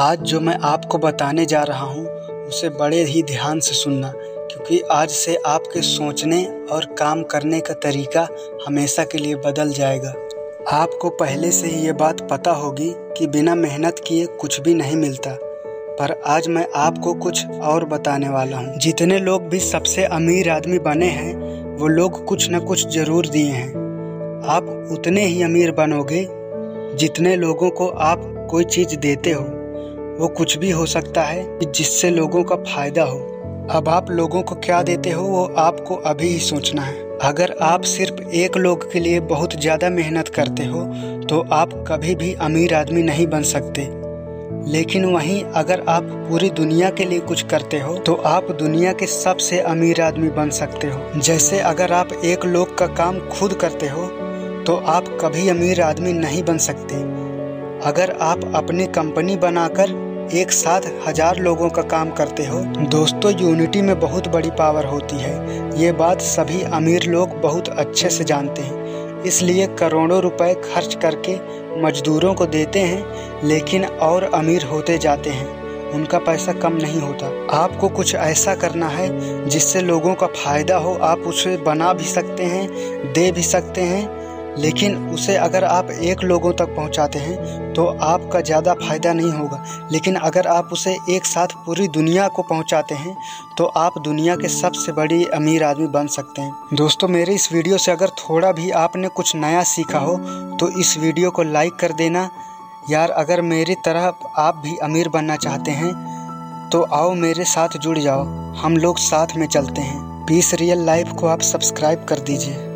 आज जो मैं आपको बताने जा रहा हूँ, उसे बड़े ही ध्यान से सुनना, क्योंकि आज से आपके सोचने और काम करने का तरीका हमेशा के लिए बदल जाएगा। आपको पहले से ही ये बात पता होगी कि बिना मेहनत किए कुछ भी नहीं मिलता। पर आज मैं आपको कुछ और बताने वाला हूँ। जितने लोग भी सबसे अमीर आदमी बने हैं, वो लोग कुछ न कुछ ज़रूर दिए हैं। आप उतने ही अमीर बनोगे जितने लोगों को आप कोई चीज़ देते हो। वो कुछ भी हो सकता है जिससे लोगों का फ़ायदा हो। अब आप लोगों को क्या देते हो, वो आपको अभी ही सोचना है। अगर आप सिर्फ़ एक लोग के लिए बहुत ज़्यादा मेहनत करते हो तो आप कभी भी अमीर आदमी नहीं बन सकते। लेकिन वहीं अगर आप पूरी दुनिया के लिए कुछ करते हो तो आप दुनिया के सबसे अमीर आदमी बन सकते हो। जैसे अगर आप एक लोग का काम खुद करते हो तो आप कभी अमीर आदमी नहीं बन सकते। अगर आप अपनी कंपनी बनाकर एक साथ हज़ार लोगों का काम करते हो। दोस्तों यूनिटी में बहुत बड़ी पावर होती है। ये बात सभी अमीर लोग बहुत अच्छे से जानते हैं। इसलिए करोड़ों रुपए खर्च करके मजदूरों को देते हैं, लेकिन और अमीर होते जाते हैं। उनका पैसा कम नहीं होता। आपको कुछ ऐसा करना है जिससे लोगों का फ़ायदा हो। आप उसे बना भी सकते हैं, दे भी सकते हैं लेकिन उसे अगर आप एक लोगों तक पहुंचाते हैं तो आपका ज़्यादा फ़ायदा नहीं होगा। लेकिन अगर आप उसे एक साथ पूरी दुनिया को पहुंचाते हैं तो आप दुनिया के सबसे बड़ी अमीर आदमी बन सकते हैं। दोस्तों, मेरे इस वीडियो से अगर थोड़ा भी आपने कुछ नया सीखा हो तो इस वीडियो को लाइक कर देना। यार, अगर मेरी तरह आप भी अमीर बनना चाहते हैं तो आओ मेरे साथ जुड़ जाओ। हम लोग साथ में चलते हैं। पीस रियल लाइफ को आप सब्सक्राइब कर दीजिए।